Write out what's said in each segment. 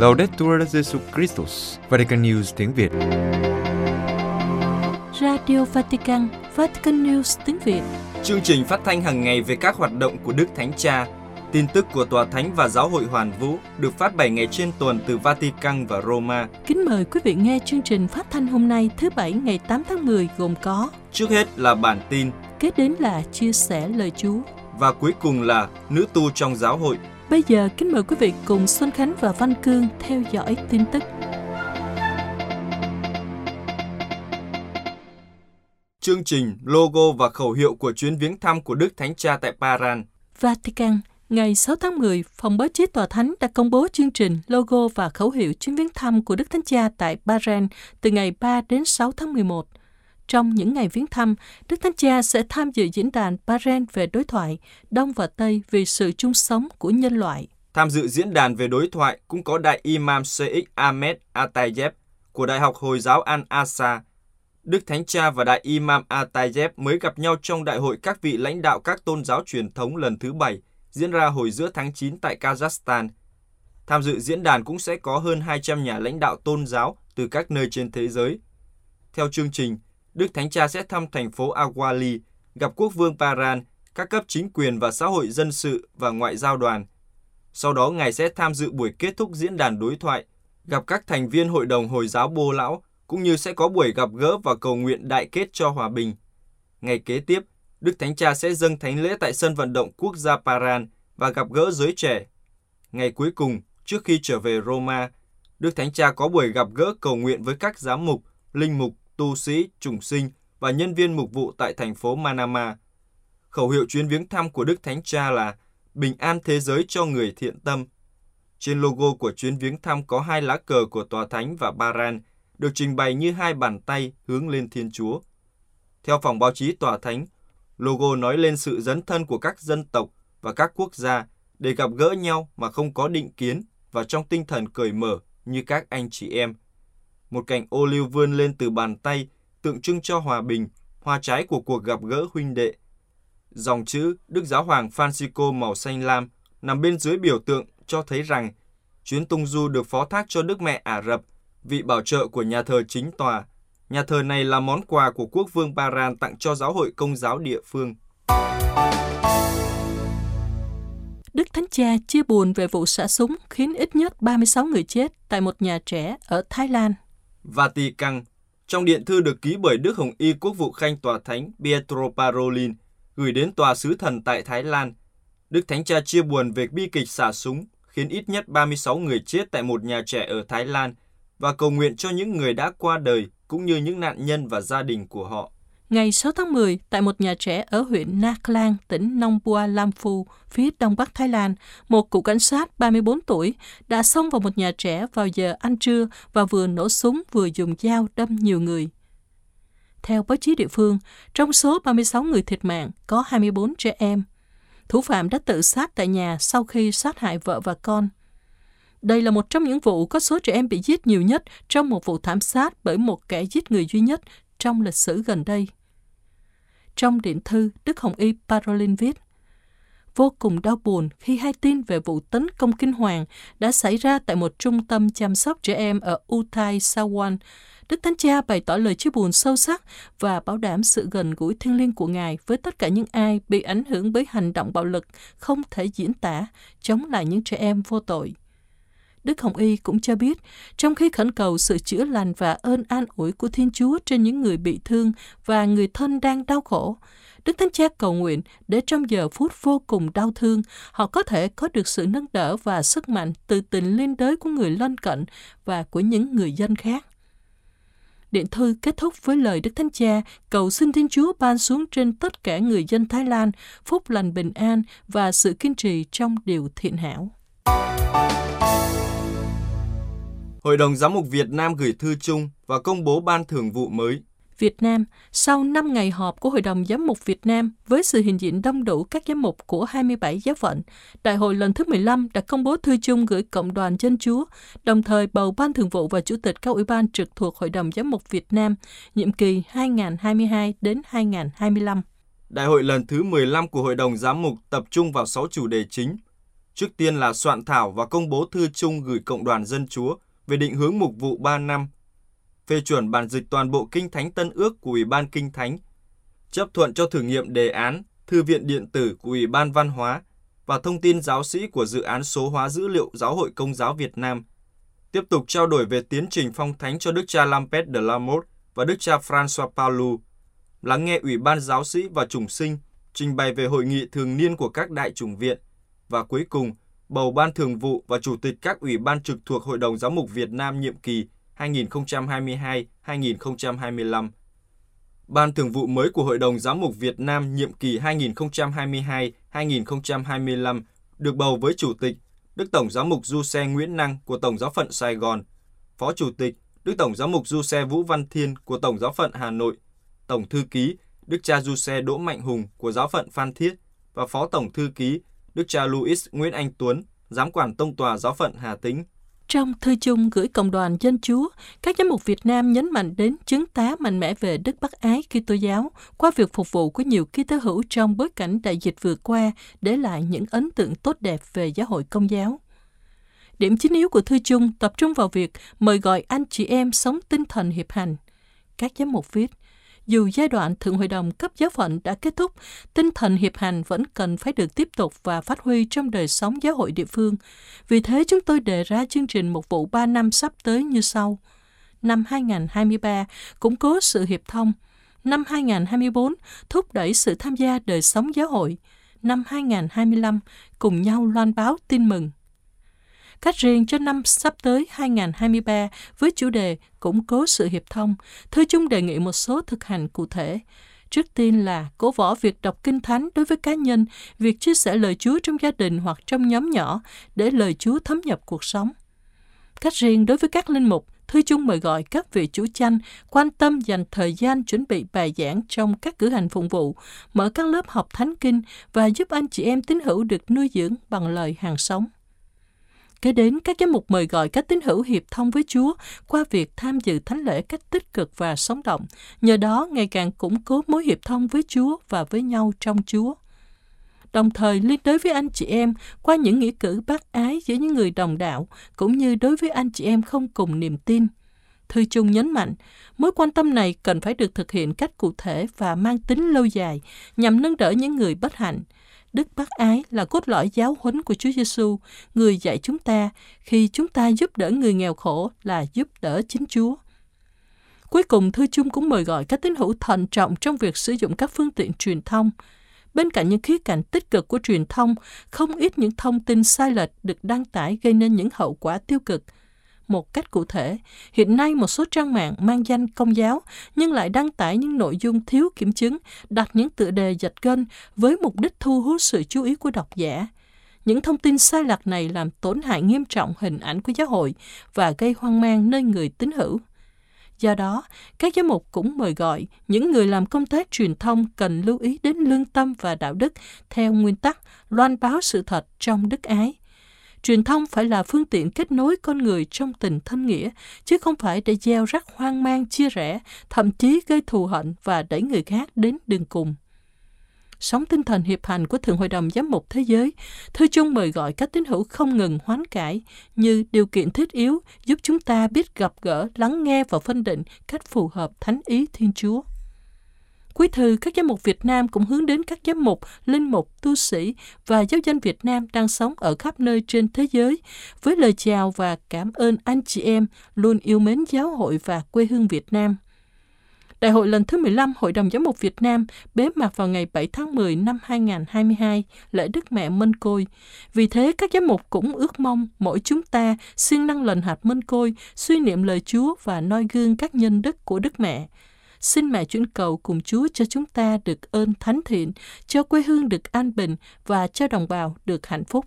Laudetur Jesu Christus, Vatican News tiếng Việt. Radio Vatican, Vatican News tiếng Việt. Chương trình phát thanh hàng ngày về các hoạt động của Đức Thánh Cha, tin tức của Tòa Thánh và Giáo hội Hoàn Vũ được phát 7 ngày trên tuần từ Vatican và Roma. Kính mời quý vị nghe chương trình phát thanh hôm nay thứ Bảy ngày 8 tháng 10 gồm có Trước hết là bản tin Kế đến là chia sẻ lời Chúa. và cuối cùng là nữ tu trong giáo hội. Bây giờ kính mời quý vị cùng Xuân Khánh và Văn Cương theo dõi tin tức. Chương trình, logo và khẩu hiệu của chuyến viếng thăm của Đức Thánh Cha tại Paran. Vatican, ngày 6 tháng 10, Phòng báo chí Tòa Thánh đã công bố chương trình, logo và khẩu hiệu chuyến viếng thăm của Đức Thánh Cha tại Bahrain từ ngày 3 đến 6 tháng 11. Trong những ngày viếng thăm, Đức Thánh Cha sẽ tham dự diễn đàn Bahrain về đối thoại Đông và Tây vì sự chung sống của nhân loại. Tham dự diễn đàn về đối thoại cũng có Đại Imam Sheikh Ahmed Atayeb của Đại học Hồi giáo Al-Asa. Đức Thánh Cha và Đại Imam Atayeb mới gặp nhau trong Đại hội các vị lãnh đạo các tôn giáo truyền thống lần thứ bảy diễn ra hồi giữa tháng 9 tại Kazakhstan. Tham dự diễn đàn cũng sẽ có hơn 200 nhà lãnh đạo tôn giáo từ các nơi trên thế giới. Theo chương trình, Đức Thánh Cha sẽ thăm thành phố Awali, gặp quốc vương Paran, các cấp chính quyền và xã hội dân sự và ngoại giao đoàn. Sau đó Ngài sẽ tham dự buổi kết thúc diễn đàn đối thoại, gặp các thành viên Hội đồng Hồi giáo Bô Lão, cũng như sẽ có buổi gặp gỡ và cầu nguyện đại kết cho hòa bình. Ngày kế tiếp, Đức Thánh Cha sẽ dâng thánh lễ tại sân vận động quốc gia Paran và gặp gỡ giới trẻ. Ngày cuối cùng, trước khi trở về Roma, Đức Thánh Cha có buổi gặp gỡ cầu nguyện với các giám mục, linh mục, tu sĩ, trùng sinh và nhân viên mục vụ tại thành phố Manama. Khẩu hiệu chuyến viếng thăm của Đức Thánh Cha là Bình an thế giới cho người thiện tâm. Trên logo của chuyến viếng thăm có hai lá cờ của Tòa Thánh và Baran, được trình bày như hai bàn tay hướng lên Thiên Chúa. Theo phòng báo chí Tòa Thánh, logo nói lên sự dấn thân của các dân tộc và các quốc gia để gặp gỡ nhau mà không có định kiến và trong tinh thần cởi mở như các anh chị em. Một cành ô liu vươn lên từ bàn tay, tượng trưng cho hòa bình, hoa trái của cuộc gặp gỡ huynh đệ. Dòng chữ Đức Giáo Hoàng Francisco màu xanh lam nằm bên dưới biểu tượng cho thấy rằng chuyến tung du được phó thác cho Đức Mẹ Ả Rập, vị bảo trợ của nhà thờ chính tòa. Nhà thờ này là món quà của quốc vương Bahrain tặng cho giáo hội công giáo địa phương. Đức Thánh Cha chia buồn về vụ xả súng khiến ít nhất 36 người chết tại một nhà trẻ ở Thái Lan. Vatican, trong điện thư được ký bởi Đức Hồng Y Quốc vụ Khanh Tòa Thánh Pietro Parolin gửi đến Tòa Sứ Thần tại Thái Lan, Đức Thánh Cha chia buồn về bi kịch xả súng khiến ít nhất 36 người chết tại một nhà trẻ ở Thái Lan và cầu nguyện cho những người đã qua đời cũng như những nạn nhân và gia đình của họ. Ngày 6 tháng 10, tại một nhà trẻ ở huyện Naklang, tỉnh Nong Bua Lam Phu, phía đông bắc Thái Lan, một cụ cảnh sát 34 tuổi đã xông vào một nhà trẻ vào giờ ăn trưa và vừa nổ súng vừa dùng dao đâm nhiều người. Theo báo chí địa phương, trong số 36 người thiệt mạng có 24 trẻ em. Thủ phạm đã tự sát tại nhà sau khi sát hại vợ và con. Đây là một trong những vụ có số trẻ em bị giết nhiều nhất trong một vụ thảm sát bởi một kẻ giết người duy nhất trong lịch sử gần đây. Trong điện thư, Đức Hồng Y Parolin viết, Vô cùng đau buồn khi hay tin về vụ tấn công kinh hoàng đã xảy ra tại một trung tâm chăm sóc trẻ em ở Uthai Sawan. Đức Thánh Cha bày tỏ lời chia buồn sâu sắc và bảo đảm sự gần gũi thiêng liêng của Ngài với tất cả những ai bị ảnh hưởng bởi hành động bạo lực không thể diễn tả, chống lại những trẻ em vô tội. Đức Hồng Y cũng cho biết, trong khi khẩn cầu sự chữa lành và ơn an ủi của Thiên Chúa trên những người bị thương và người thân đang đau khổ, Đức Thánh Cha cầu nguyện để trong giờ phút vô cùng đau thương, họ có thể có được sự nâng đỡ và sức mạnh từ tình liên đới của người lân cận và của những người dân khác. Điện thư kết thúc với lời Đức Thánh Cha cầu xin Thiên Chúa ban xuống trên tất cả người dân Thái Lan phúc lành bình an và sự kiên trì trong điều thiện hảo. Hội đồng Giám mục Việt Nam gửi thư chung và công bố ban thường vụ mới. Việt Nam, sau 5 ngày họp của Hội đồng Giám mục Việt Nam với sự hiện diện đông đủ các giám mục của 27 giáo phận, Đại hội lần thứ 15 đã công bố thư chung gửi Cộng đoàn Dân Chúa, đồng thời bầu Ban Thường vụ và Chủ tịch các ủy ban trực thuộc Hội đồng Giám mục Việt Nam, nhiệm kỳ 2022 đến 2025. Đại hội lần thứ 15 của Hội đồng Giám mục tập trung vào 6 chủ đề chính. Trước tiên là soạn thảo và công bố thư chung gửi Cộng đoàn Dân Chúa về định hướng mục vụ 3 năm, phê chuẩn bản dịch toàn bộ Kinh Thánh Tân ước của Ủy ban Kinh Thánh, chấp thuận cho thử nghiệm đề án Thư viện điện tử của Ủy ban Văn hóa và thông tin giáo sĩ của dự án số hóa dữ liệu Giáo hội Công giáo Việt Nam, tiếp tục trao đổi về tiến trình phong thánh cho Đức cha Lampet de la Motte và Đức cha François Paulu, lắng nghe Ủy ban giáo sĩ và chủng sinh trình bày về hội nghị thường niên của các đại chủng viện và cuối cùng bầu ban thường vụ và chủ tịch các ủy ban trực thuộc Hội đồng Giám mục Việt Nam nhiệm kỳ 2022-2025. Ban thường vụ mới của Hội đồng Giám mục Việt Nam nhiệm kỳ 2022-2025 được bầu với Chủ tịch Đức Tổng Giám mục Du Xe Nguyễn Năng của Tổng giáo phận Sài Gòn, Phó Chủ tịch Đức Tổng Giám mục Du Xe Vũ Văn Thiên của Tổng giáo phận Hà Nội, Tổng Thư ký Đức cha Du Xe Đỗ Mạnh Hùng của giáo phận Phan Thiết và Phó Tổng Thư ký Đức cha Louis Nguyễn Anh Tuấn, giám quản tông tòa giáo phận Hà Tĩnh. Trong thư chung gửi Cộng đoàn Dân Chúa, các giám mục Việt Nam nhấn mạnh đến chứng tá mạnh mẽ về đức bác ái Kitô giáo qua việc phục vụ của nhiều Kitô hữu trong bối cảnh đại dịch vừa qua, để lại những ấn tượng tốt đẹp về giáo hội công giáo. Điểm chính yếu của thư chung tập trung vào việc mời gọi anh chị em sống tinh thần hiệp hành. Các giám mục viết, dù giai đoạn Thượng Hội đồng cấp giáo phận đã kết thúc, tinh thần hiệp hành vẫn cần phải được tiếp tục và phát huy trong đời sống giáo hội địa phương. Vì thế chúng tôi đề ra chương trình một vụ 3 năm sắp tới như sau. Năm 2023, củng cố sự hiệp thông. Năm 2024, thúc đẩy sự tham gia đời sống giáo hội. Năm 2025, cùng nhau loan báo tin mừng cách riêng cho năm sắp tới 2023 với chủ đề củng cố sự hiệp thông, Thư chung đề nghị một số thực hành cụ thể. Trước tiên là cố võ việc đọc kinh thánh đối với cá nhân, việc chia sẻ lời Chúa trong gia đình hoặc trong nhóm nhỏ để lời Chúa thấm nhập cuộc sống. Cách riêng đối với các linh mục, Thư chung mời gọi các vị chủ chanh quan tâm dành thời gian chuẩn bị bài giảng trong các cử hành phụng vụ, mở các lớp học thánh kinh và giúp anh chị em tín hữu được nuôi dưỡng bằng lời hàng sống. Kế đến, các giám mục mời gọi các tín hữu hiệp thông với Chúa qua việc tham dự thánh lễ cách tích cực và sống động, nhờ đó ngày càng củng cố mối hiệp thông với Chúa và với nhau trong Chúa. Đồng thời liên đối với anh chị em qua những nghĩa cử bác ái giữa những người đồng đạo, cũng như đối với anh chị em không cùng niềm tin. Thư chung nhấn mạnh, mối quan tâm này cần phải được thực hiện cách cụ thể và mang tính lâu dài nhằm nâng đỡ những người bất hạnh, Đức bác ái là cốt lõi giáo huấn của Chúa Giêsu, người dạy chúng ta khi chúng ta giúp đỡ người nghèo khổ là giúp đỡ chính Chúa. Cuối cùng, Thư chung cũng mời gọi các tín hữu thận trọng trong việc sử dụng các phương tiện truyền thông. Bên cạnh những khía cạnh tích cực của truyền thông, không ít những thông tin sai lệch được đăng tải gây nên những hậu quả tiêu cực – một cách cụ thể. Hiện nay một số trang mạng mang danh công giáo nhưng lại đăng tải những nội dung thiếu kiểm chứng, đặt những tựa đề giật gân với mục đích thu hút sự chú ý của độc giả. Những thông tin sai lạc này làm tổn hại nghiêm trọng hình ảnh của giáo hội và gây hoang mang nơi người tín hữu. Do đó, các giám mục cũng mời gọi những người làm công tác truyền thông cần lưu ý đến lương tâm và đạo đức theo nguyên tắc loan báo sự thật trong đức ái. Truyền thông phải là phương tiện kết nối con người trong tình thân nghĩa, chứ không phải để gieo rắc hoang mang, chia rẽ, thậm chí gây thù hận và đẩy người khác đến đường cùng. Sống tinh thần hiệp hành của Thượng Hội đồng Giám mục Thế giới, Thư chung mời gọi các tín hữu không ngừng hoán cải như điều kiện thiết yếu giúp chúng ta biết gặp gỡ, lắng nghe và phân định cách phù hợp thánh ý Thiên Chúa. Quý thư các giám mục Việt Nam cũng hướng đến các giám mục, linh mục, tu sĩ và giáo dân Việt Nam đang sống ở khắp nơi trên thế giới với lời chào và cảm ơn anh chị em luôn yêu mến giáo hội và quê hương Việt Nam. Đại hội lần thứ 15 Hội đồng Giám mục Việt Nam bế mạc vào ngày 7 tháng 10 năm 2022, lễ Đức Mẹ Mân Côi. Vì thế, các giám mục cũng ước mong mỗi chúng ta siêng năng lần hạt Mân Côi, suy niệm lời Chúa và noi gương các nhân đức của Đức Mẹ xin mẹ chuyển cầu cùng Chúa cho chúng ta được ơn thánh thiện, cho quê hương được an bình và cho đồng bào được hạnh phúc.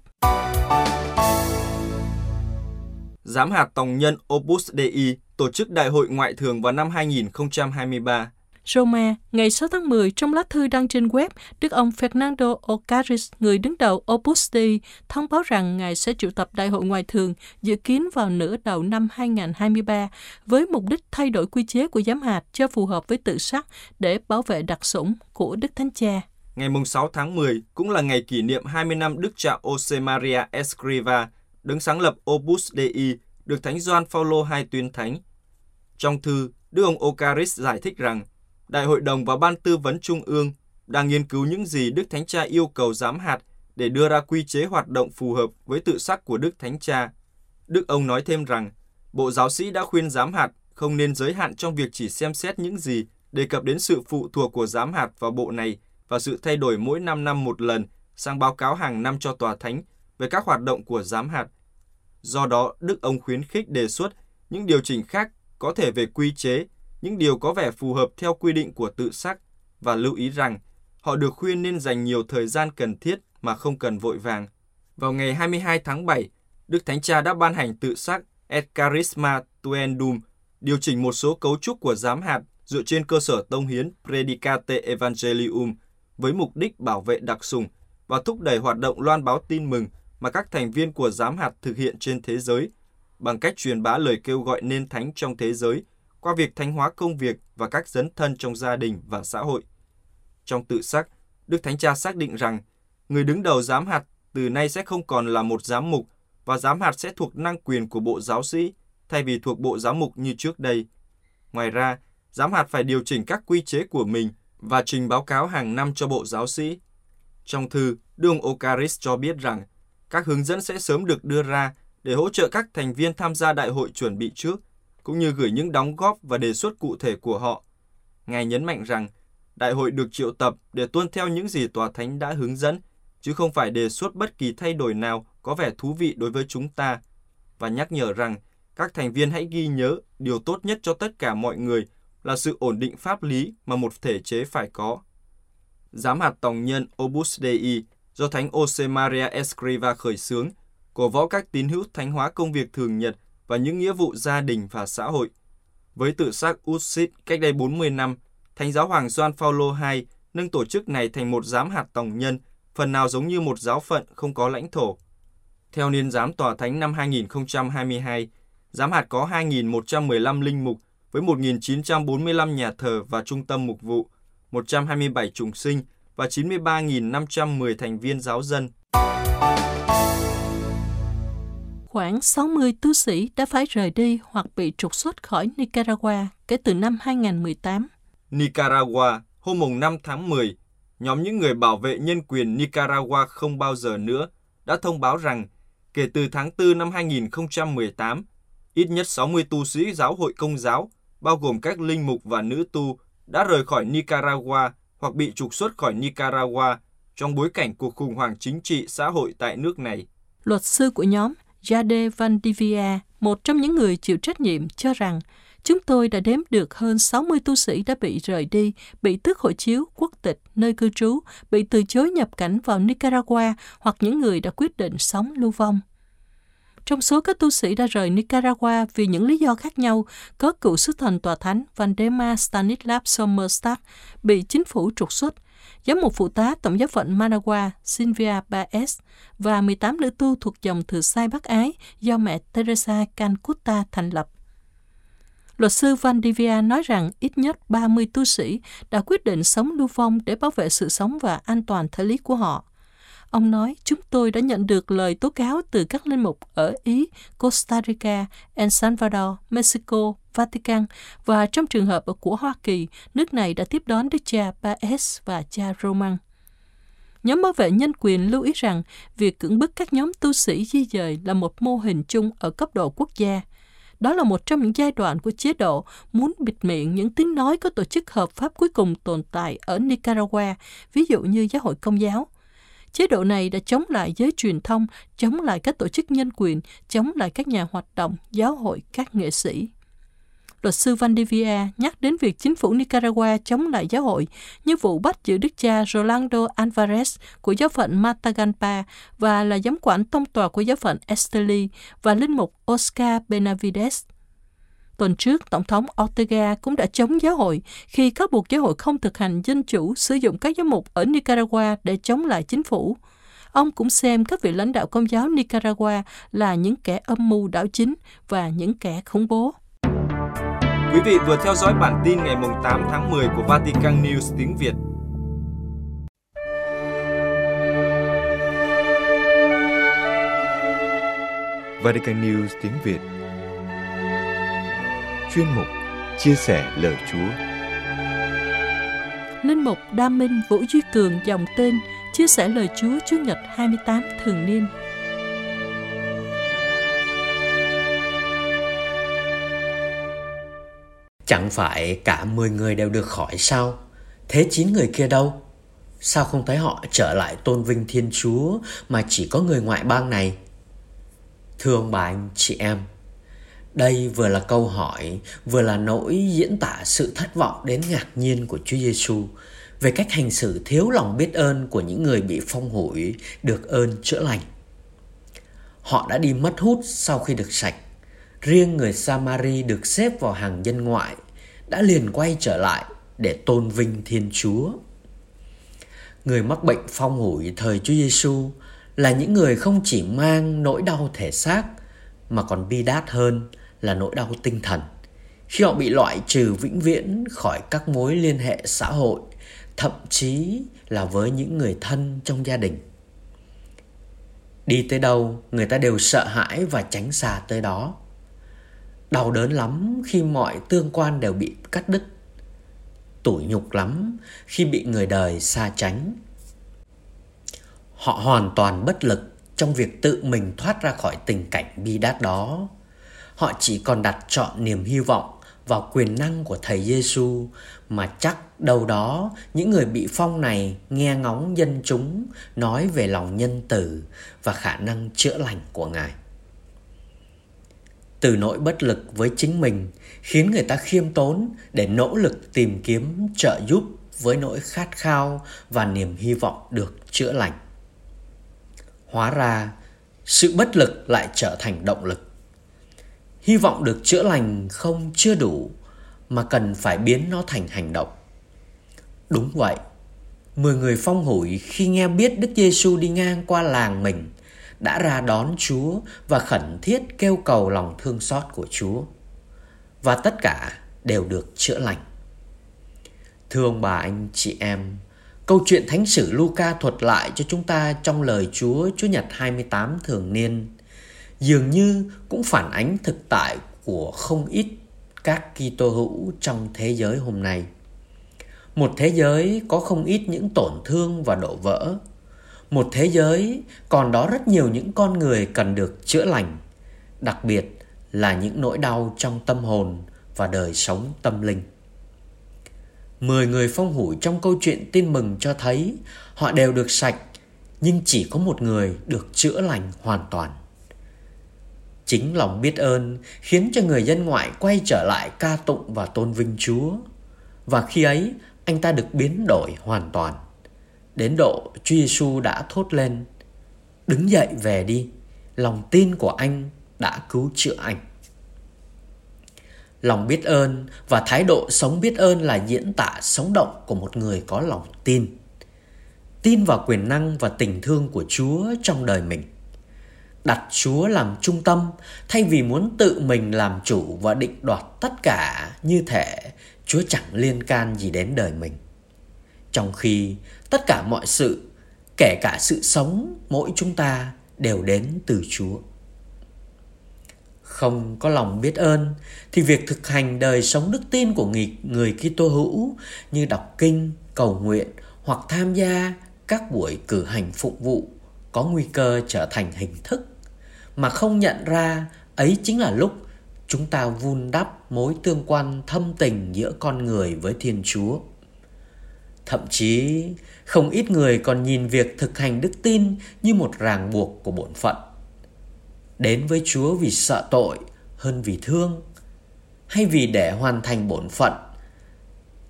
Giám hạt Tòng nhân Opus Dei tổ chức Đại hội Ngoại thường vào năm 2023 Roma, ngày 6 tháng 10, trong lá thư đăng trên web, Đức ông Fernando Ocaris, người đứng đầu Opus Dei, thông báo rằng Ngài sẽ triệu tập đại hội ngoại thường dự kiến vào nửa đầu năm 2023 với mục đích thay đổi quy chế của giám hạt cho phù hợp với tự sắc để bảo vệ đặc sủng của Đức Thánh Cha. Ngày 6 tháng 10 cũng là ngày kỷ niệm 20 năm Đức cha Jose Maria Escriva, đứng sáng lập Opus Dei, được Thánh Gioan Phaolô II tuyên thánh. Trong thư, Đức ông Ocaris giải thích rằng, Đại hội đồng và Ban tư vấn Trung ương đang nghiên cứu những gì Đức Thánh Cha yêu cầu giám hạt để đưa ra quy chế hoạt động phù hợp với tự sắc của Đức Thánh Cha. Đức ông nói thêm rằng, Bộ giáo sĩ đã khuyên giám hạt không nên giới hạn trong việc chỉ xem xét những gì đề cập đến sự phụ thuộc của giám hạt vào bộ này và sự thay đổi mỗi 5 năm một lần sang báo cáo hàng năm cho tòa thánh về các hoạt động của giám hạt. Do đó, Đức ông khuyến khích đề xuất những điều chỉnh khác có thể về quy chế, những điều có vẻ phù hợp theo quy định của tự sắc và lưu ý rằng họ được khuyên nên dành nhiều thời gian cần thiết mà không cần vội vàng. Vào ngày 22 tháng 7, Đức Thánh Cha đã ban hành tự sắc Et Charisma Tuendum, điều chỉnh một số cấu trúc của giám hạt dựa trên cơ sở tông hiến Predicate Evangelium với mục đích bảo vệ đặc sủng và thúc đẩy hoạt động loan báo tin mừng mà các thành viên của giám hạt thực hiện trên thế giới bằng cách truyền bá lời kêu gọi nên thánh trong thế giới qua việc thánh hóa công việc và các dấn thân trong gia đình và xã hội. Trong tự sắc, Đức Thánh Cha xác định rằng người đứng đầu giám hạt từ nay sẽ không còn là một giám mục và giám hạt sẽ thuộc năng quyền của bộ giáo sĩ thay vì thuộc bộ giám mục như trước đây. Ngoài ra, giám hạt phải điều chỉnh các quy chế của mình và trình báo cáo hàng năm cho bộ giáo sĩ. Trong thư, Đức ông Ocaris cho biết rằng các hướng dẫn sẽ sớm được đưa ra để hỗ trợ các thành viên tham gia đại hội chuẩn bị trước, cũng như gửi những đóng góp và đề xuất cụ thể của họ. Ngài nhấn mạnh rằng đại hội được triệu tập để tuân theo những gì tòa thánh đã hướng dẫn, chứ không phải đề xuất bất kỳ thay đổi nào có vẻ thú vị đối với chúng ta, và nhắc nhở rằng các thành viên hãy ghi nhớ điều tốt nhất cho tất cả mọi người là sự ổn định pháp lý mà một thể chế phải có. Giám hạt tòng nhân Obus Dei do Thánh Jose Maria Escriva khởi xướng, cổ võ các tín hữu thánh hóa công việc thường nhật và những nghĩa vụ gia đình và xã hội. Với tự xác Utsit cách đây 40 năm, Thánh giáo hoàng Gioan Phaolô II nâng tổ chức này thành một giám hạt tổng nhân, phần nào giống như một giáo phận không có lãnh thổ. Theo niên giám tòa thánh năm 2022, giám hạt có 2.115 linh mục với 1.945 nhà thờ và trung tâm mục vụ, 127 trùng sinh và 93.510 thành viên giáo dân. Khoảng 60 tu sĩ đã phải rời đi hoặc bị trục xuất khỏi Nicaragua kể từ năm 2018. Nicaragua, hôm 5 tháng 10, nhóm những người bảo vệ nhân quyền Nicaragua không bao giờ nữa đã thông báo rằng kể từ tháng 4 năm 2018, ít nhất 60 tu sĩ giáo hội công giáo, bao gồm các linh mục và nữ tu, đã rời khỏi Nicaragua hoặc bị trục xuất khỏi Nicaragua trong bối cảnh cuộc khủng hoảng chính trị xã hội tại nước này. Luật sư của nhóm Jade Van Divia, một trong những người chịu trách nhiệm, cho rằng chúng tôi đã đếm được hơn 60 tu sĩ đã bị rời đi, bị tước hộ chiếu, quốc tịch, nơi cư trú, bị từ chối nhập cảnh vào Nicaragua hoặc những người đã quyết định sống lưu vong. Trong số các tu sĩ đã rời Nicaragua vì những lý do khác nhau, có cựu sứ thần tòa thánh Vandema Stanislav Sommerstadt bị chính phủ trục xuất, giám mục phụ tá Tổng giáo phận Managua Silvia Baez và 18 nữ tu thuộc dòng thừa sai Bắc Ái do mẹ Teresa Cancuta thành lập. Luật sư Van Divia nói rằng ít nhất 30 tu sĩ đã quyết định sống lưu vong để bảo vệ sự sống và an toàn thể lý của họ. Ông nói, chúng tôi đã nhận được lời tố cáo từ các linh mục ở Ý, Costa Rica, El Salvador, Mexico, Vatican và trong trường hợp ở của Hoa Kỳ, nước này đã tiếp đón đức cha Baez và cha Roman. Nhóm bảo vệ nhân quyền lưu ý rằng việc cưỡng bức các nhóm tu sĩ di dời là một mô hình chung ở cấp độ quốc gia. Đó là một trong những giai đoạn của chế độ muốn bịt miệng những tiếng nói có tổ chức hợp pháp cuối cùng tồn tại ở Nicaragua, ví dụ như giáo hội công giáo. Chế độ này đã chống lại giới truyền thông, chống lại các tổ chức nhân quyền, chống lại các nhà hoạt động, giáo hội, các nghệ sĩ. Luật sư Vandivia nhắc đến việc chính phủ Nicaragua chống lại giáo hội như vụ bắt giữ đức cha Rolando Alvarez của giáo phận Matagalpa và là giám quản tông tòa của giáo phận Esteli và linh mục Oscar Benavides. Tuần trước, Tổng thống Ortega cũng đã chống giáo hội khi cáo buộc giáo hội không thực hành dân chủ sử dụng các giám mục ở Nicaragua để chống lại chính phủ. Ông cũng xem các vị lãnh đạo công giáo Nicaragua là những kẻ âm mưu đảo chính và những kẻ khủng bố. Quý vị vừa theo dõi bản tin ngày 8 tháng 10 của Vatican News tiếng Việt. Vatican News tiếng Việt. Chuyên mục Chia sẻ lời Chúa. Linh mục Đa Minh Vũ Duy Cường dòng tên chia sẻ lời Chúa Chúa Nhật 28 thường niên. Chẳng phải cả 10 người đều được khỏi sao? Thế 9 người kia đâu? Sao không thấy họ trở lại tôn vinh Thiên Chúa mà chỉ có người ngoại bang này? Thưa ông bà anh chị em, đây vừa là câu hỏi, vừa là nỗi diễn tả sự thất vọng đến ngạc nhiên của Chúa Giêsu về cách hành xử thiếu lòng biết ơn của những người bị phong hủi được ơn chữa lành. Họ đã đi mất hút sau khi được sạch. Riêng người Samari được xếp vào hàng dân ngoại, đã liền quay trở lại để tôn vinh Thiên Chúa. Người mắc bệnh phong hủi thời Chúa Giêsu là những người không chỉ mang nỗi đau thể xác, mà còn bi đát hơn là nỗi đau tinh thần. Khi họ bị loại trừ vĩnh viễn khỏi các mối liên hệ xã hội, thậm chí là với những người thân trong gia đình. Đi tới đâu, người ta đều sợ hãi và tránh xa tới đó đau đớn lắm khi mọi tương quan đều bị cắt đứt. Tủi nhục lắm khi bị người đời xa tránh. Họ hoàn toàn bất lực trong việc tự mình thoát ra khỏi tình cảnh bi đát đó. Họ chỉ còn đặt chọn niềm hy vọng vào quyền năng của thầy Giêsu mà chắc đâu đó những người bị phong này nghe ngóng dân chúng nói về lòng nhân từ và khả năng chữa lành của ngài từ nỗi bất lực với chính mình, khiến người ta khiêm tốn để nỗ lực tìm kiếm trợ giúp với nỗi khát khao và niềm hy vọng được chữa lành. Hóa ra, sự bất lực lại trở thành động lực. Hy vọng được chữa lành không chưa đủ, mà cần phải biến nó thành hành động. Đúng vậy, mười người phong hủi khi nghe biết đức giêsu đi ngang qua làng mình đã ra đón chúa và khẩn thiết kêu cầu lòng thương xót của chúa và tất cả đều được chữa lành thưa ông bà, anh, chị em, Câu chuyện Thánh sử Luca thuật lại cho chúng ta trong lời Chúa Chúa Nhật 28 thường niên, dường như cũng phản ánh thực tại của không ít các Kitô hữu trong thế giới hôm nay. Một thế giới có không ít những tổn thương và đổ vỡ. Một thế giới còn đó rất nhiều những con người cần được chữa lành, đặc biệt là những nỗi đau trong tâm hồn và đời sống tâm linh. Mười người phong hủi trong câu chuyện tin mừng cho thấy họ đều được sạch, nhưng chỉ có một người được chữa lành hoàn toàn. Chính lòng biết ơn khiến cho người dân ngoại quay trở lại ca tụng và tôn vinh Chúa. Và khi ấy, anh ta được biến đổi hoàn toàn. Đến độ Chúa Giêsu đã thốt lên: "Đứng dậy về đi, lòng tin của anh đã cứu chữa anh." Lòng biết ơn và thái độ sống biết ơn là diễn tả sống động của một người có lòng tin. Tin vào quyền năng và tình thương của Chúa trong đời mình. Đặt Chúa làm trung tâm thay vì muốn tự mình làm chủ và định đoạt tất cả như thể Chúa chẳng liên can gì đến đời mình. Trong khi tất cả mọi sự, kể cả sự sống mỗi chúng ta đều đến từ Chúa không có lòng biết ơn thì việc thực hành đời sống đức tin của người, người Kitô hữu như đọc kinh, cầu nguyện hoặc tham gia các buổi cử hành phục vụ có nguy cơ trở thành hình thức mà không nhận ra ấy chính là lúc chúng ta vun đắp mối tương quan thâm tình giữa con người với Thiên Chúa. Thậm chí, không ít người còn nhìn việc thực hành đức tin như một ràng buộc của bổn phận đến với Chúa vì sợ tội hơn vì thương hay vì để hoàn thành bổn phận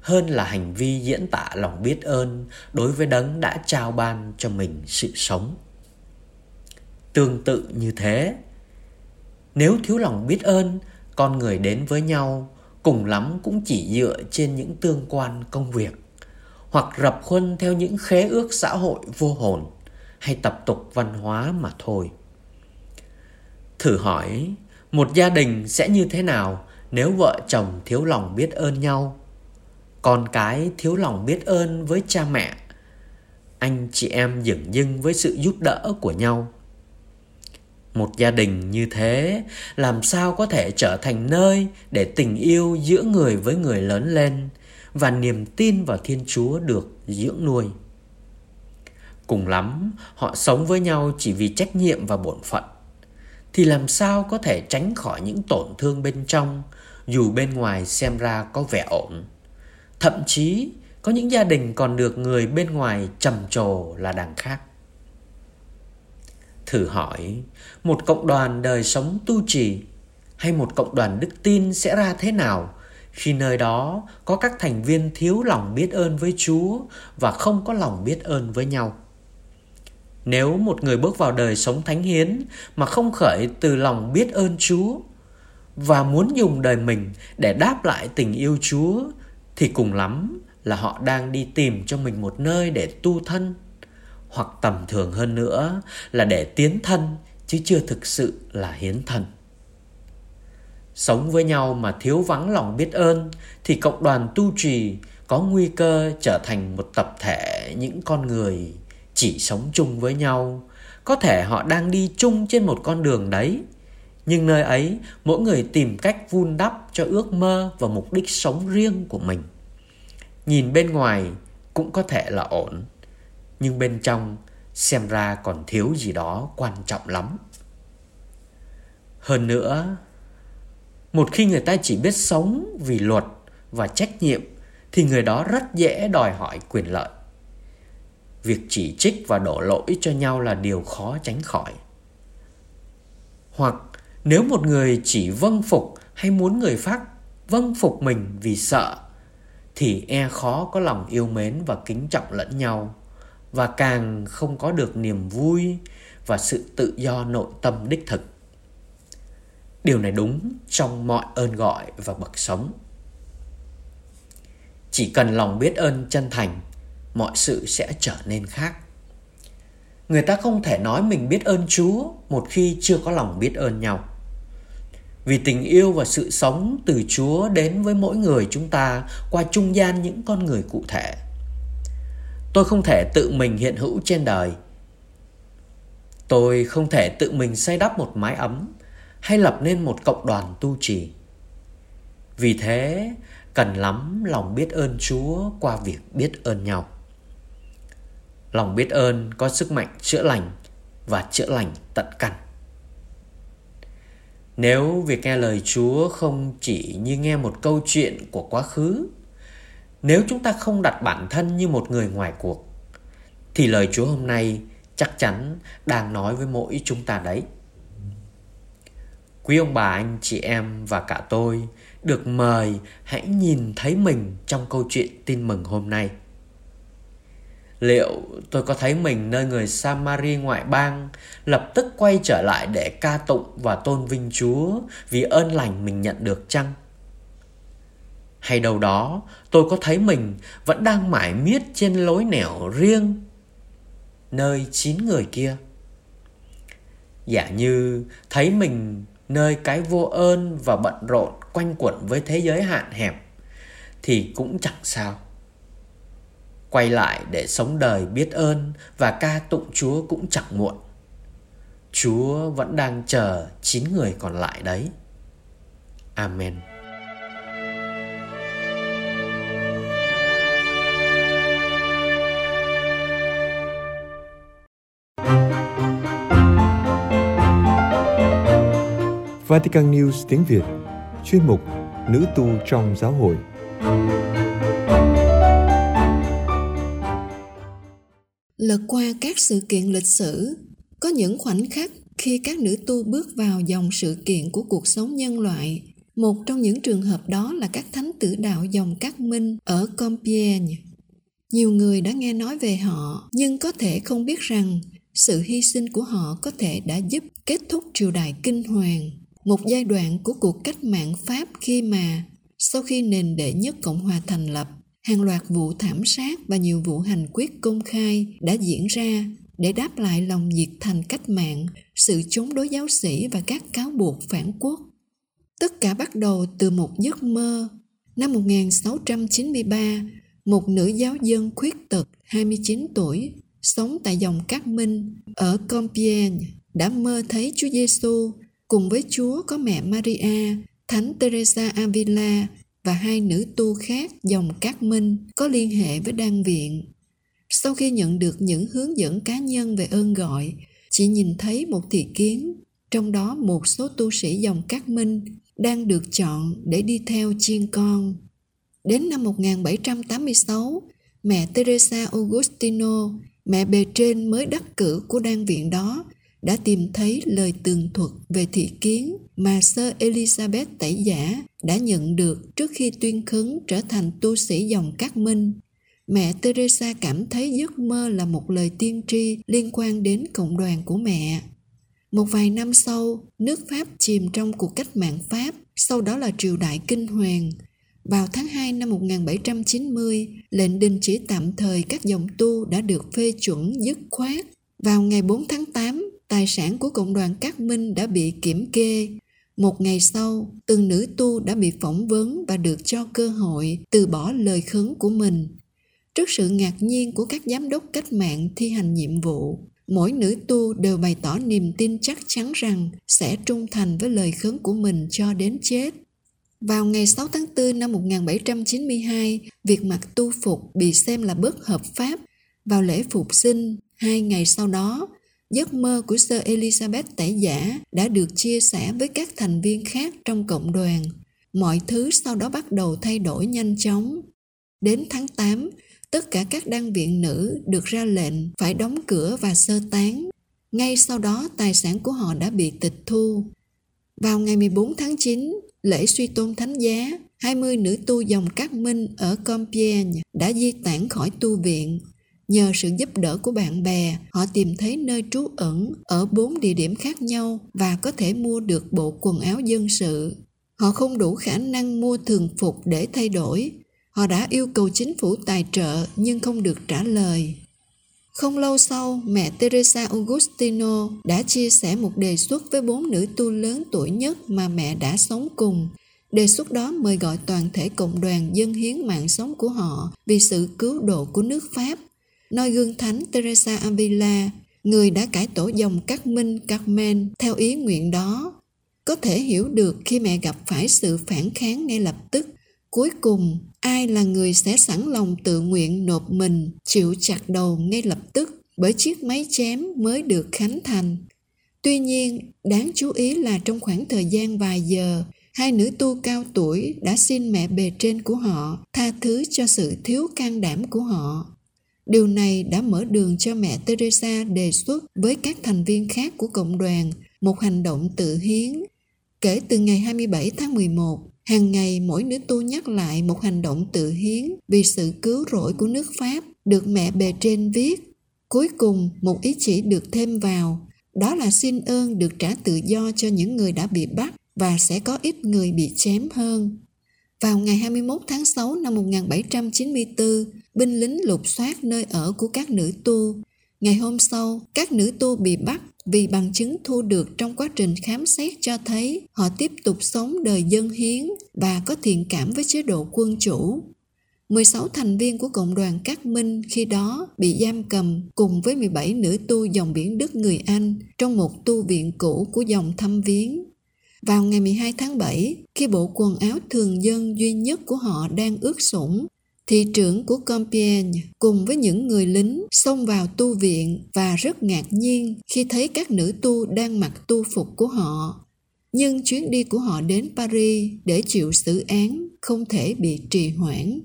hơn là hành vi diễn tả lòng biết ơn đối với đấng đã trao ban cho mình sự sống. Tương tự như thế, nếu thiếu lòng biết ơn, con người đến với nhau cùng lắm cũng chỉ dựa trên những tương quan công việc hoặc rập khuân theo những khế ước xã hội vô hồn hay tập tục văn hóa mà thôi. Thử hỏi, một gia đình sẽ như thế nào nếu vợ chồng thiếu lòng biết ơn nhau? Con cái thiếu lòng biết ơn với cha mẹ, anh chị em dửng dưng với sự giúp đỡ của nhau. một gia đình như thế làm sao có thể trở thành nơi để tình yêu giữa người với người lớn lên và niềm tin vào thiên chúa được dưỡng nuôi. Cùng lắm, họ sống với nhau chỉ vì trách nhiệm và bổn phận. Thì làm sao có thể tránh khỏi những tổn thương bên trong, dù bên ngoài xem ra có vẻ ổn? Thậm chí, có những gia đình còn được người bên ngoài trầm trồ là đằng khác. Thử hỏi, một cộng đoàn đời sống tu trì hay một cộng đoàn đức tin sẽ ra thế nào khi nơi đó có các thành viên thiếu lòng biết ơn với chúa và không có lòng biết ơn với nhau. Nếu một người bước vào đời sống thánh hiến mà không khởi từ lòng biết ơn chúa và muốn dùng đời mình để đáp lại tình yêu chúa, thì cùng lắm là họ đang đi tìm cho mình một nơi để tu thân, hoặc tầm thường hơn nữa là để tiến thân, chứ chưa thực sự là hiến thân sống với nhau mà thiếu vắng lòng biết ơn, thì cộng đoàn tu trì có nguy cơ trở thành một tập thể những con người chỉ sống chung với nhau. Có thể họ đang đi chung trên một con đường đấy, nhưng nơi ấy mỗi người tìm cách vun đắp cho ước mơ và mục đích sống riêng của mình. Nhìn bên ngoài cũng có thể là ổn, nhưng bên trong xem ra còn thiếu gì đó quan trọng lắm. Hơn nữa một khi người ta chỉ biết sống vì luật và trách nhiệm, thì người đó rất dễ đòi hỏi quyền lợi. Việc chỉ trích và đổ lỗi cho nhau là điều khó tránh khỏi. Hoặc nếu một người chỉ vâng phục hay muốn người khác vâng phục mình vì sợ, thì e khó có lòng yêu mến và kính trọng lẫn nhau, và càng không có được niềm vui và sự tự do nội tâm đích thực điều này đúng trong mọi ơn gọi và bậc sống. Chỉ cần lòng biết ơn chân thành, mọi sự sẽ trở nên khác. Người ta không thể nói mình biết ơn chúa một khi chưa có lòng biết ơn nhau. Vì tình yêu và sự sống từ chúa đến với mỗi người chúng ta qua trung gian những con người cụ thể. Tôi không thể tự mình hiện hữu trên đời. Tôi không thể tự mình xây đắp một mái ấm hay lập nên một cộng đoàn tu trì? Vì thế, cần lắm lòng biết ơn chúa qua việc biết ơn nhau. Lòng biết ơn có sức mạnh chữa lành và chữa lành tận căn. Nếu việc nghe lời chúa không chỉ như nghe một câu chuyện của quá khứ, nếu chúng ta không đặt bản thân như một người ngoài cuộc, thì lời chúa hôm nay chắc chắn đang nói với mỗi chúng ta đấy quý ông bà, anh chị em và cả tôi được mời hãy nhìn thấy mình trong câu chuyện tin mừng hôm nay liệu tôi có thấy mình nơi người Samari ngoại bang lập tức quay trở lại để ca tụng và tôn vinh Chúa vì ơn lành mình nhận được chăng? Hay đâu đó, tôi có thấy mình vẫn đang mải miết trên lối nẻo riêng nơi chín người kia? Giả như thấy mình nơi cái vô ơn và bận rộn quanh quẩn với thế giới hạn hẹp, thì cũng chẳng sao quay lại để sống đời biết ơn và ca tụng Chúa cũng chẳng muộn. Chúa vẫn đang chờ chín người còn lại đấy. Amen. Vatican News tiếng Việt Chuyên mục Nữ tu trong giáo hội Lật qua các sự kiện lịch sử, có những khoảnh khắc khi các nữ tu bước vào dòng sự kiện của cuộc sống nhân loại. Một trong những trường hợp đó là các thánh tử đạo dòng các Minh ở Compiègne. Nhiều người đã nghe nói về họ, nhưng có thể không biết rằng sự hy sinh của họ có thể đã giúp kết thúc triều đại kinh hoàng, một giai đoạn của cuộc cách mạng Pháp khi mà sau khi nền đệ nhất Cộng hòa thành lập, hàng loạt vụ thảm sát và nhiều vụ hành quyết công khai đã diễn ra để đáp lại lòng nhiệt thành cách mạng, sự chống đối giáo sĩ và các cáo buộc phản quốc. Tất cả bắt đầu từ một giấc mơ. Năm 1693, một nữ giáo dân khuyết tật 29 tuổi sống tại dòng Cát Minh ở Compiègne đã mơ thấy Chúa Giêsu cùng với Chúa có mẹ Maria, Thánh Teresa Avila và hai nữ tu khác dòng Cát Minh có liên hệ với đan viện. Sau khi nhận được những hướng dẫn cá nhân về ơn gọi, chị nhìn thấy một thị kiến, trong đó một số tu sĩ dòng Cát Minh đang được chọn để đi theo chiên con. Đến năm 1786, mẹ Teresa Augustino, mẹ bề trên mới đắc cử của đan viện đó, đã tìm thấy lời tường thuật về thị kiến mà sơ Elizabeth Tẩy Giả đã nhận được trước khi tuyên khấn trở thành tu sĩ dòng Cát Minh. Mẹ Teresa cảm thấy giấc mơ là một lời tiên tri liên quan đến cộng đoàn của mẹ. Một vài năm sau, nước Pháp chìm trong cuộc cách mạng Pháp, sau đó là triều đại kinh hoàng. Vào tháng 2 năm 1790, lệnh đình chỉ tạm thời các dòng tu đã được phê chuẩn dứt khoát. Vào ngày 4 tháng 8, tài sản của cộng đoàn Cát Minh đã bị kiểm kê. Một ngày sau, từng nữ tu đã bị phỏng vấn và được cho cơ hội từ bỏ lời khấn của mình. Trước sự ngạc nhiên của các giám đốc cách mạng thi hành nhiệm vụ, mỗi nữ tu đều bày tỏ niềm tin chắc chắn rằng sẽ trung thành với lời khấn của mình cho đến chết. Vào ngày 6 tháng 4 năm 1792, việc mặc tu phục bị xem là bất hợp pháp. Vào lễ phục sinh, hai ngày sau đó, giấc mơ của sơ Elizabeth tẩy giả đã được chia sẻ với các thành viên khác trong cộng đoàn. Mọi thứ sau đó bắt đầu thay đổi nhanh chóng. Đến tháng 8, tất cả các đăng viện nữ được ra lệnh phải đóng cửa và sơ tán. Ngay sau đó tài sản của họ đã bị tịch thu. Vào ngày 14 tháng 9, lễ suy tôn thánh giá, 20 nữ tu dòng các Minh ở Compiègne đã di tản khỏi tu viện. Nhờ sự giúp đỡ của bạn bè, họ tìm thấy nơi trú ẩn ở bốn địa điểm khác nhau và có thể mua được bộ quần áo dân sự. Họ không đủ khả năng mua thường phục để thay đổi, Họ đã yêu cầu chính phủ tài trợ nhưng không được trả lời. Không lâu sau, mẹ Teresa Augustino đã chia sẻ một đề xuất với bốn nữ tu lớn tuổi nhất mà mẹ đã sống cùng. Đề xuất đó mời gọi toàn thể cộng đoàn dân hiến mạng sống của họ vì sự cứu độ của nước Pháp. Noi gương thánh Teresa Avila, người đã cải tổ dòng các minh Carmen theo ý nguyện đó. Có thể hiểu được khi mẹ gặp phải sự phản kháng ngay lập tức. Cuối cùng, ai là người sẽ sẵn lòng tự nguyện nộp mình chịu chặt đầu ngay lập tức bởi chiếc máy chém mới được khánh thành tuy nhiên đáng chú ý là trong khoảng thời gian vài giờ hai nữ tu cao tuổi đã xin mẹ bề trên của họ tha thứ cho sự thiếu can đảm của họ điều này đã mở đường cho mẹ teresa đề xuất với các thành viên khác của cộng đoàn một hành động tự hiến kể từ ngày 27 tháng 11 Hàng ngày mỗi nữ tu nhắc lại một hành động tự hiến vì sự cứu rỗi của nước Pháp được mẹ bề trên viết. Cuối cùng một ý chỉ được thêm vào, đó là xin ơn được trả tự do cho những người đã bị bắt và sẽ có ít người bị chém hơn. Vào ngày 21 tháng 6 năm 1794, binh lính lục soát nơi ở của các nữ tu. Ngày hôm sau, các nữ tu bị bắt vì bằng chứng thu được trong quá trình khám xét cho thấy họ tiếp tục sống đời dân hiến và có thiện cảm với chế độ quân chủ. 16 thành viên của Cộng đoàn Cát Minh khi đó bị giam cầm cùng với 17 nữ tu dòng biển Đức người Anh trong một tu viện cũ của dòng thăm viếng. Vào ngày 12 tháng 7, khi bộ quần áo thường dân duy nhất của họ đang ướt sũng thị trưởng của Compiègne cùng với những người lính xông vào tu viện và rất ngạc nhiên khi thấy các nữ tu đang mặc tu phục của họ. Nhưng chuyến đi của họ đến Paris để chịu xử án không thể bị trì hoãn.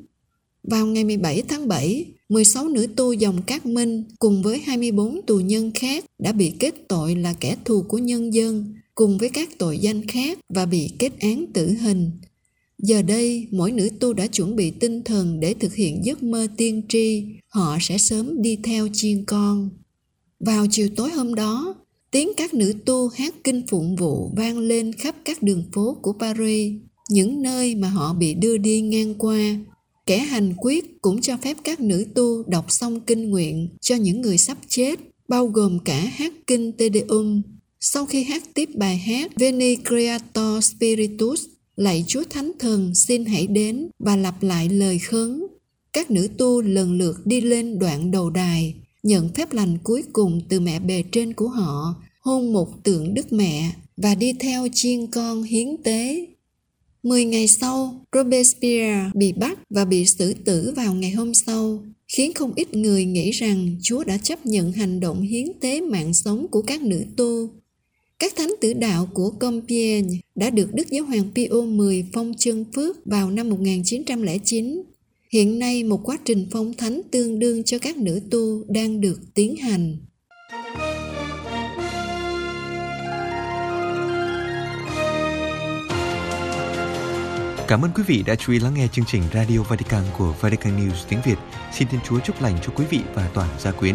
Vào ngày 17 tháng 7, 16 nữ tu dòng Cát Minh cùng với 24 tù nhân khác đã bị kết tội là kẻ thù của nhân dân cùng với các tội danh khác và bị kết án tử hình Giờ đây, mỗi nữ tu đã chuẩn bị tinh thần để thực hiện giấc mơ tiên tri, họ sẽ sớm đi theo chiên con. Vào chiều tối hôm đó, tiếng các nữ tu hát kinh phụng vụ vang lên khắp các đường phố của Paris, những nơi mà họ bị đưa đi ngang qua. Kẻ hành quyết cũng cho phép các nữ tu đọc xong kinh nguyện cho những người sắp chết, bao gồm cả hát kinh Te Deum. Sau khi hát tiếp bài hát Veni Creator Spiritus lạy Chúa Thánh Thần xin hãy đến và lặp lại lời khấn. Các nữ tu lần lượt đi lên đoạn đầu đài, nhận phép lành cuối cùng từ mẹ bề trên của họ hôn một tượng Đức Mẹ và đi theo chiên con hiến tế. Mười ngày sau, Robespierre bị bắt và bị xử tử vào ngày hôm sau, khiến không ít người nghĩ rằng Chúa đã chấp nhận hành động hiến tế mạng sống của các nữ tu. Các thánh tử đạo của Compiègne đã được Đức Giáo hoàng Pio X phong chân phước vào năm 1909. Hiện nay một quá trình phong thánh tương đương cho các nữ tu đang được tiến hành. Cảm ơn quý vị đã chú ý lắng nghe chương trình Radio Vatican của Vatican News tiếng Việt. Xin Thiên Chúa chúc lành cho quý vị và toàn gia quyến.